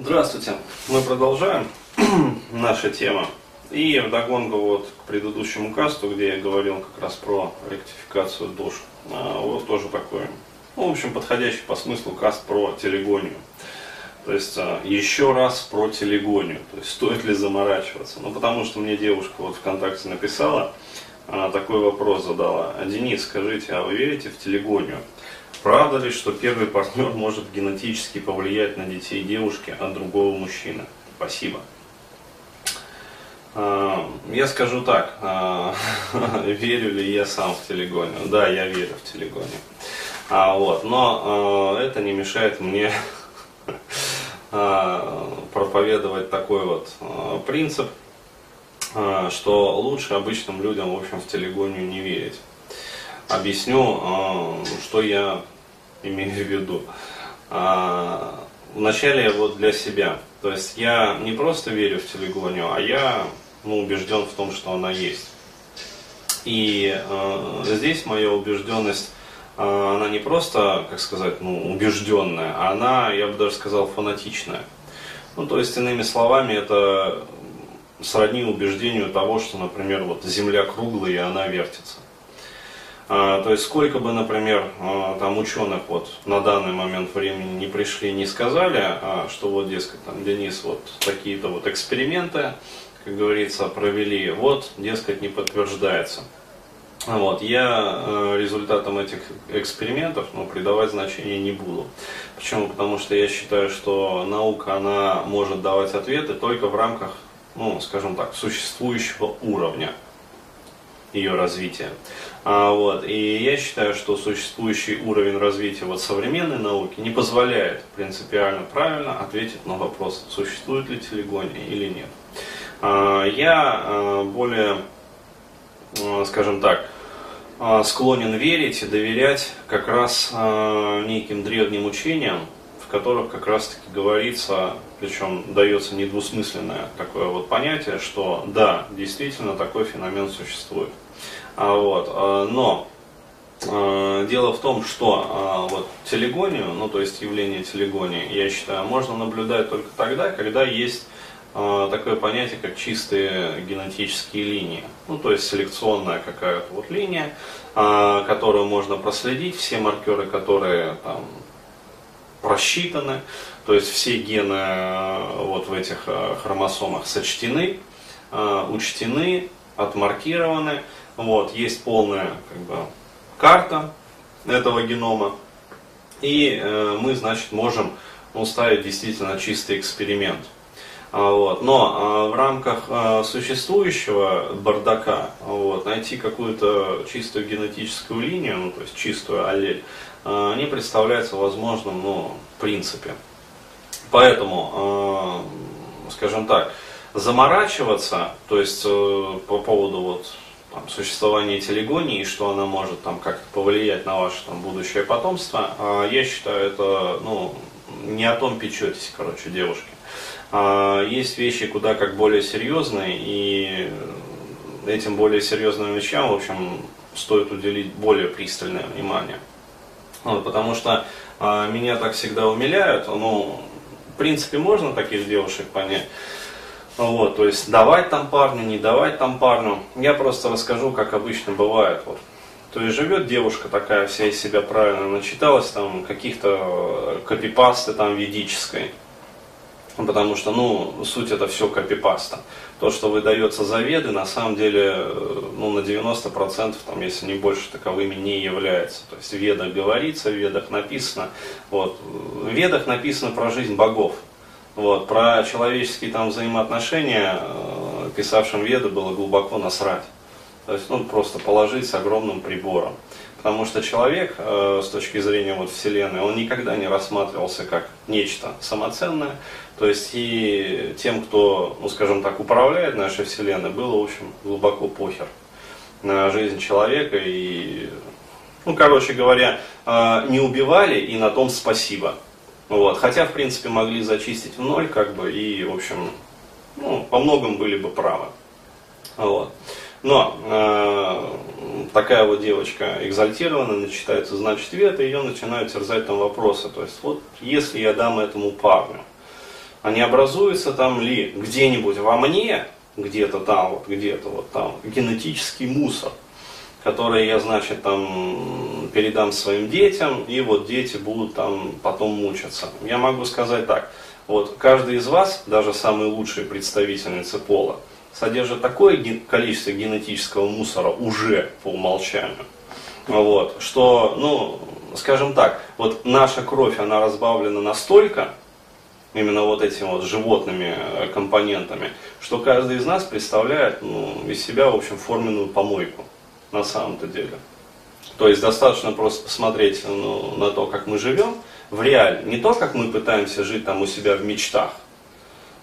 Здравствуйте. Мы продолжаем наша тема. И вдогонку вот к предыдущему касту, где я говорил как раз про ректификацию душ, а, вот тоже такой, ну, в общем, подходящий по смыслу каст про телегонию. То есть а, еще раз про телегонию. То есть стоит ли заморачиваться? Ну, потому что мне девушка вот ВКонтакте написала, она такой вопрос задала. Денис, скажите, а вы верите в телегонию? Правда ли, что первый партнер может генетически повлиять на детей девушки от другого мужчины? Спасибо. А, я скажу так, а, верю ли я сам в телегонию? Да, я верю в телегонию. А, вот, но а, это не мешает мне проповедовать такой вот принцип, что лучше обычным людям, в общем, в телегонию не верить. Объясню, что я имею в виду. Вначале вот для себя. То есть я не просто верю в телегонию, а я ну, убежден в том, что она есть. И э, здесь моя убежденность, э, она не просто, как сказать, ну, убежденная, а она, я бы даже сказал, фанатичная. Ну, то есть, иными словами, это сродни убеждению того, что, например, вот Земля круглая и она вертится. А, то есть сколько бы, например, а, там ученых вот на данный момент времени не пришли, не сказали, а, что вот, дескать, там, Денис, вот такие-то вот эксперименты, как говорится, провели, вот, дескать, не подтверждается. Вот, я э, результатам этих экспериментов ну, придавать значения не буду. Почему? Потому что я считаю, что наука она может давать ответы только в рамках, ну, скажем так, существующего уровня ее развития. А, вот, и я считаю, что существующий уровень развития вот, современной науки не позволяет принципиально правильно ответить на вопрос, существует ли телегония или нет. А, я а, более, а, скажем так, склонен верить и доверять как раз неким древним учениям, в которых как раз таки говорится, причем дается недвусмысленное такое вот понятие, что да, действительно такой феномен существует. Вот, но Дело в том, что вот телегонию, ну то есть явление телегонии, я считаю, можно наблюдать только тогда, когда есть а, такое понятие, как чистые генетические линии. Ну, то есть селекционная какая-то вот линия, а, которую можно проследить, все маркеры, которые там просчитаны, то есть все гены а, вот в этих хромосомах сочтены, учтены, отмаркированы. Вот, есть полная как бы, карта этого генома. И э, мы, значит, можем уставить действительно чистый эксперимент. А, вот. Но а, в рамках а, существующего бардака вот, найти какую-то чистую генетическую линию, ну, то есть чистую аллель, не представляется возможным ну, в принципе. Поэтому, скажем так, заморачиваться, то есть э, по поводу вот, там, существования телегонии, что она может там как-то повлиять на ваше там, будущее потомство, я считаю, это ну, не о том печетесь, короче, девушки. А есть вещи куда как более серьезные, и этим более серьезным вещам, в общем, стоит уделить более пристальное внимание. Вот, потому что а, меня так всегда умиляют, ну, в принципе, можно таких девушек понять. Вот, то есть давать там парню, не давать там парню. Я просто расскажу, как обычно бывает. Вот. То есть живет девушка такая, вся из себя правильно начиталась там каких-то копипасты там ведической. Потому что, ну, суть это все копипаста. То, что выдается за веды, на самом деле, э, ну, на 90%, там, если не больше, таковыми не является. То есть в ведах говорится, в ведах написано. Вот. В ведах написано про жизнь богов. Вот. Про человеческие там взаимоотношения э, писавшим веды было глубоко насрать. То есть, ну, просто положить с огромным прибором. Потому что человек, э, с точки зрения вот, Вселенной, он никогда не рассматривался как нечто самоценное. То есть и тем, кто, ну скажем так, управляет нашей Вселенной, было, в общем, глубоко похер на жизнь человека. И, ну, короче говоря, э, не убивали, и на том спасибо. Вот. Хотя, в принципе, могли зачистить в ноль, как бы, и, в общем, ну, по многому были бы правы. Вот. Но э, такая вот девочка экзальтированная, начитается, значит, вет, и ее начинают терзать там вопросы. То есть, вот если я дам этому парню, а не образуется там ли где-нибудь во мне, где-то там, вот где-то вот там, генетический мусор, который я, значит, там передам своим детям, и вот дети будут там потом мучиться. Я могу сказать так, вот каждый из вас, даже самые лучшие представительницы пола, содержит такое количество генетического мусора уже по умолчанию, вот, что, ну, скажем так, вот наша кровь, она разбавлена настолько, именно вот этими вот животными э, компонентами, что каждый из нас представляет ну, из себя, в общем, форменную помойку на самом-то деле. То есть достаточно просто посмотреть ну, на то, как мы живем в реале. Не то, как мы пытаемся жить там у себя в мечтах,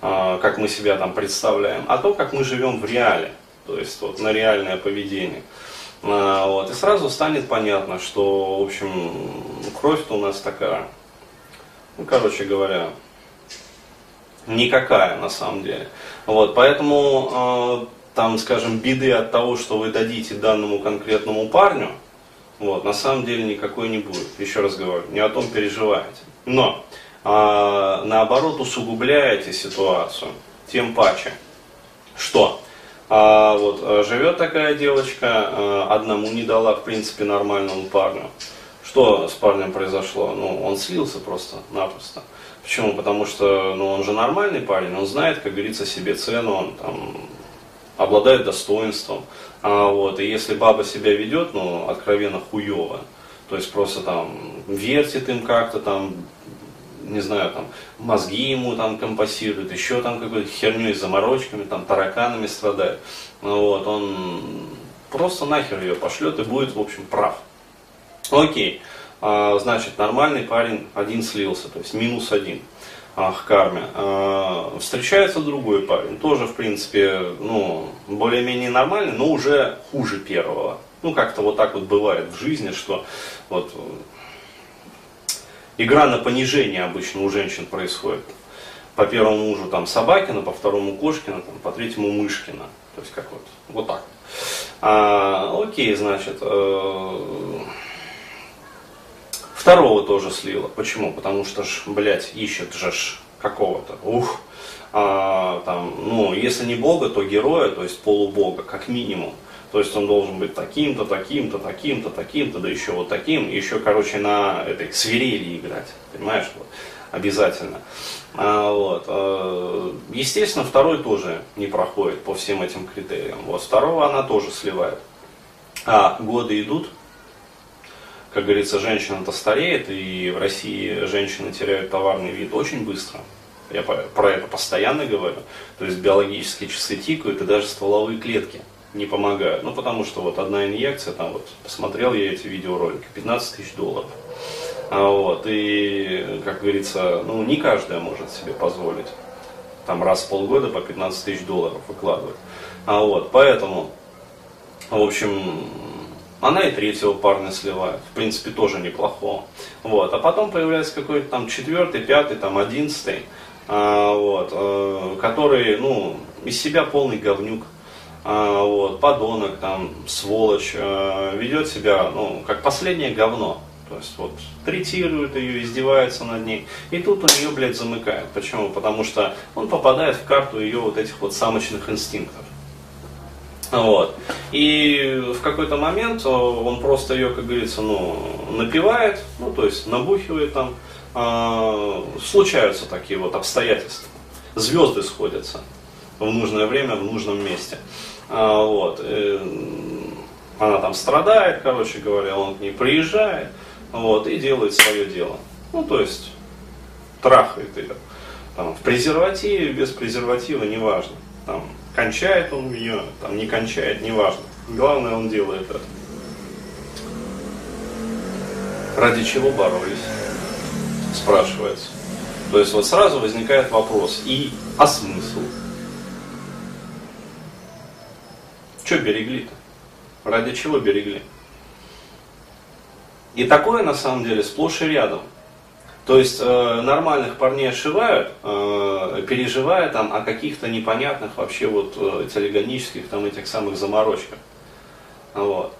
а, как мы себя там представляем, а то, как мы живем в реале. То есть вот на реальное поведение. А, вот, и сразу станет понятно, что, в общем, кровь-то у нас такая, ну, короче говоря, никакая на самом деле. Вот, поэтому, э, там, скажем, беды от того, что вы дадите данному конкретному парню, вот, на самом деле никакой не будет. Еще раз говорю, не о том переживаете. Но, э, наоборот, усугубляете ситуацию, тем паче, что а вот живет такая девочка, э, одному не дала, в принципе, нормальному парню. Что с парнем произошло? Ну, он слился просто-напросто. Почему? Потому что ну, он же нормальный парень, он знает, как говорится, себе цену, он там обладает достоинством. А, вот, и если баба себя ведет, ну, откровенно хуево, то есть просто там вертит им как-то там, не знаю, там, мозги ему там компасирует, еще там какой-то херней, заморочками, там, тараканами страдает. Ну, вот, он просто нахер ее пошлет и будет, в общем, прав. Окей, а, значит, нормальный парень один слился, то есть минус один а, к карме. А, встречается другой парень, тоже, в принципе, ну, более-менее нормальный, но уже хуже первого. Ну, как-то вот так вот бывает в жизни, что вот игра на понижение обычно у женщин происходит. По первому мужу там Собакина, по второму Кошкина, там, по третьему Мышкина. То есть как вот, вот так. А, окей, значит, э, второго тоже слила. Почему? Потому что ж, блядь, ищет же ж какого-то. Ух. А, там, ну, если не бога, то героя, то есть полубога, как минимум. То есть он должен быть таким-то, таким-то, таким-то, таким-то, да еще вот таким, еще, короче, на этой свирели играть, понимаешь, вот, обязательно. А, вот. А, естественно, второй тоже не проходит по всем этим критериям. Вот второго она тоже сливает. А годы идут, как говорится, женщина-то стареет, и в России женщины теряют товарный вид очень быстро. Я про это постоянно говорю. То есть биологические часы тикают, и даже стволовые клетки – не помогают. Ну, потому что вот одна инъекция, там вот, посмотрел я эти видеоролики, 15 тысяч долларов. А, вот, и, как говорится, ну, не каждая может себе позволить там раз в полгода по 15 тысяч долларов выкладывать. А вот, поэтому, в общем, она и третьего парня сливает, в принципе, тоже неплохого. Вот, а потом появляется какой-то там четвертый, пятый, там одиннадцатый, а, вот, э, который, ну, из себя полный говнюк. А, вот, подонок, там, сволочь, э, ведет себя, ну, как последнее говно. То есть вот третирует ее, издевается над ней. И тут у нее, блядь, замыкает. Почему? Потому что он попадает в карту ее вот этих вот самочных инстинктов. Вот. И в какой-то момент он просто ее, как говорится, ну, напивает, ну, то есть набухивает там. Э, случаются такие вот обстоятельства. Звезды сходятся в нужное время, в нужном месте. А, вот. И она там страдает, короче говоря, он к ней приезжает, вот, и делает свое дело. Ну, то есть, трахает ее. Там, в презервативе, без презерватива, неважно. Там, кончает он ее, там, не кончает, неважно. Главное, он делает это. Ради чего боролись? Спрашивается. То есть вот сразу возникает вопрос, и а смысл? Что берегли-то? Ради чего берегли? И такое на самом деле сплошь и рядом. То есть э, нормальных парней ошивают, э, переживая там о каких-то непонятных вообще вот э, телегонических там этих самых заморочках. Вот.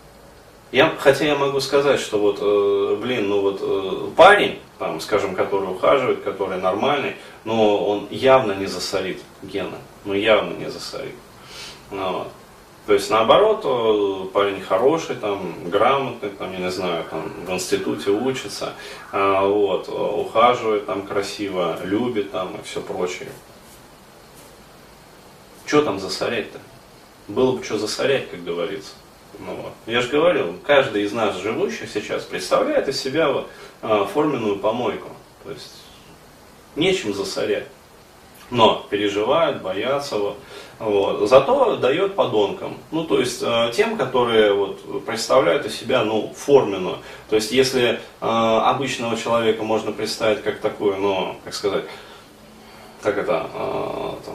Я, хотя я могу сказать, что вот, э, блин, ну вот э, парень, э, там, скажем, который ухаживает, который нормальный, но он явно не засорит гены, ну явно не засорит. Вот. То есть наоборот, э, парень хороший, там, грамотный, там, я не знаю, там, в институте учится, а, вот, ухаживает там красиво, любит там и все прочее. Что там засорять-то? Было бы что засорять, как говорится. Ну, вот. Я же говорил, каждый из нас живущих сейчас представляет из себя вот, а, форменную помойку. То есть нечем засорять. Но переживают, боятся. Вот. Вот. Зато дает подонкам. Ну, то есть э, тем, которые вот, представляют из себя ну, форменную. То есть если э, обычного человека можно представить как такую, ну, как сказать, как это, э, там,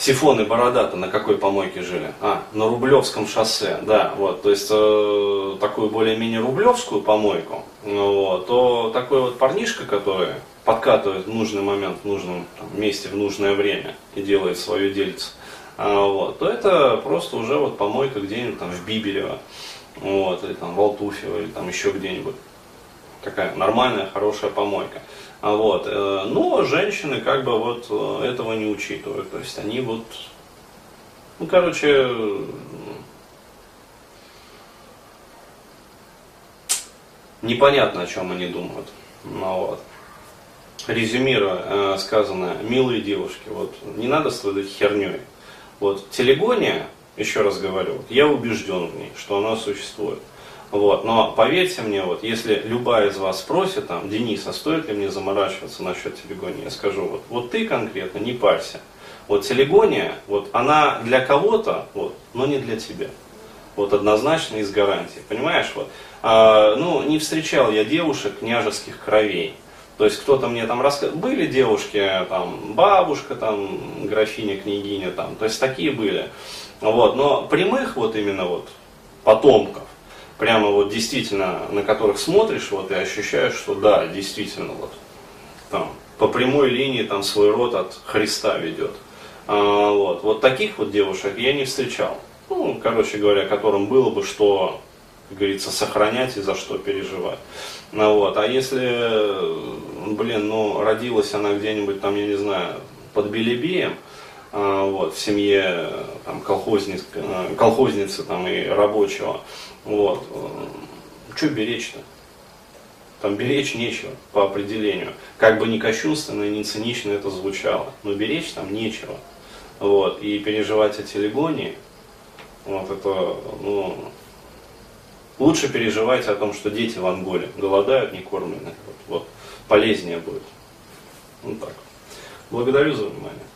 Сифон и Бородата на какой помойке жили? А, на Рублевском шоссе, да, вот, то есть э, такую более-менее рублевскую помойку, ну, вот, то такой вот парнишка, который подкатывает в нужный момент, в нужном там, месте, в нужное время и делает свое дельце, а, вот, то это просто уже вот помойка где-нибудь там в Биберево, вот, или там в Алтуфево, или там еще где-нибудь. Такая нормальная, хорошая помойка. А вот. Э, но женщины как бы вот э, этого не учитывают. То есть они вот, ну короче, непонятно, о чем они думают. Ну, вот. Резюмируя э, сказанное, милые девушки, вот не надо страдать херней. Вот телегония, еще раз говорю, я убежден в ней, что она существует. Вот. Но поверьте мне, вот, если любая из вас спросит, там, Денис, а стоит ли мне заморачиваться насчет телегонии, я скажу, вот, вот ты конкретно не парься. Вот телегония, вот, она для кого-то, вот, но не для тебя. Вот однозначно из гарантии. Понимаешь, вот. А, ну, не встречал я девушек княжеских кровей. То есть кто-то мне там рассказывал, были девушки, там, бабушка, там, графиня, княгиня, там, то есть такие были. Вот, но прямых вот именно вот потомков, прямо вот действительно, на которых смотришь, вот и ощущаешь, что да, действительно, вот там по прямой линии там свой род от Христа ведет. А, вот. вот таких вот девушек я не встречал. Ну, короче говоря, которым было бы что, как говорится, сохранять и за что переживать. Ну, вот. А если, блин, ну, родилась она где-нибудь там, я не знаю, под Белебеем, а, вот, в семье там, колхозниц, э, колхозницы там, и рабочего, вот. Что беречь-то? Там беречь нечего по определению. Как бы ни кощунственно и ни цинично это звучало, но беречь там нечего. Вот. И переживать о телегонии, вот это, ну, лучше переживайте о том, что дети в Анголе голодают, не кормлены. Вот, вот. Полезнее будет. Вот так. Благодарю за внимание.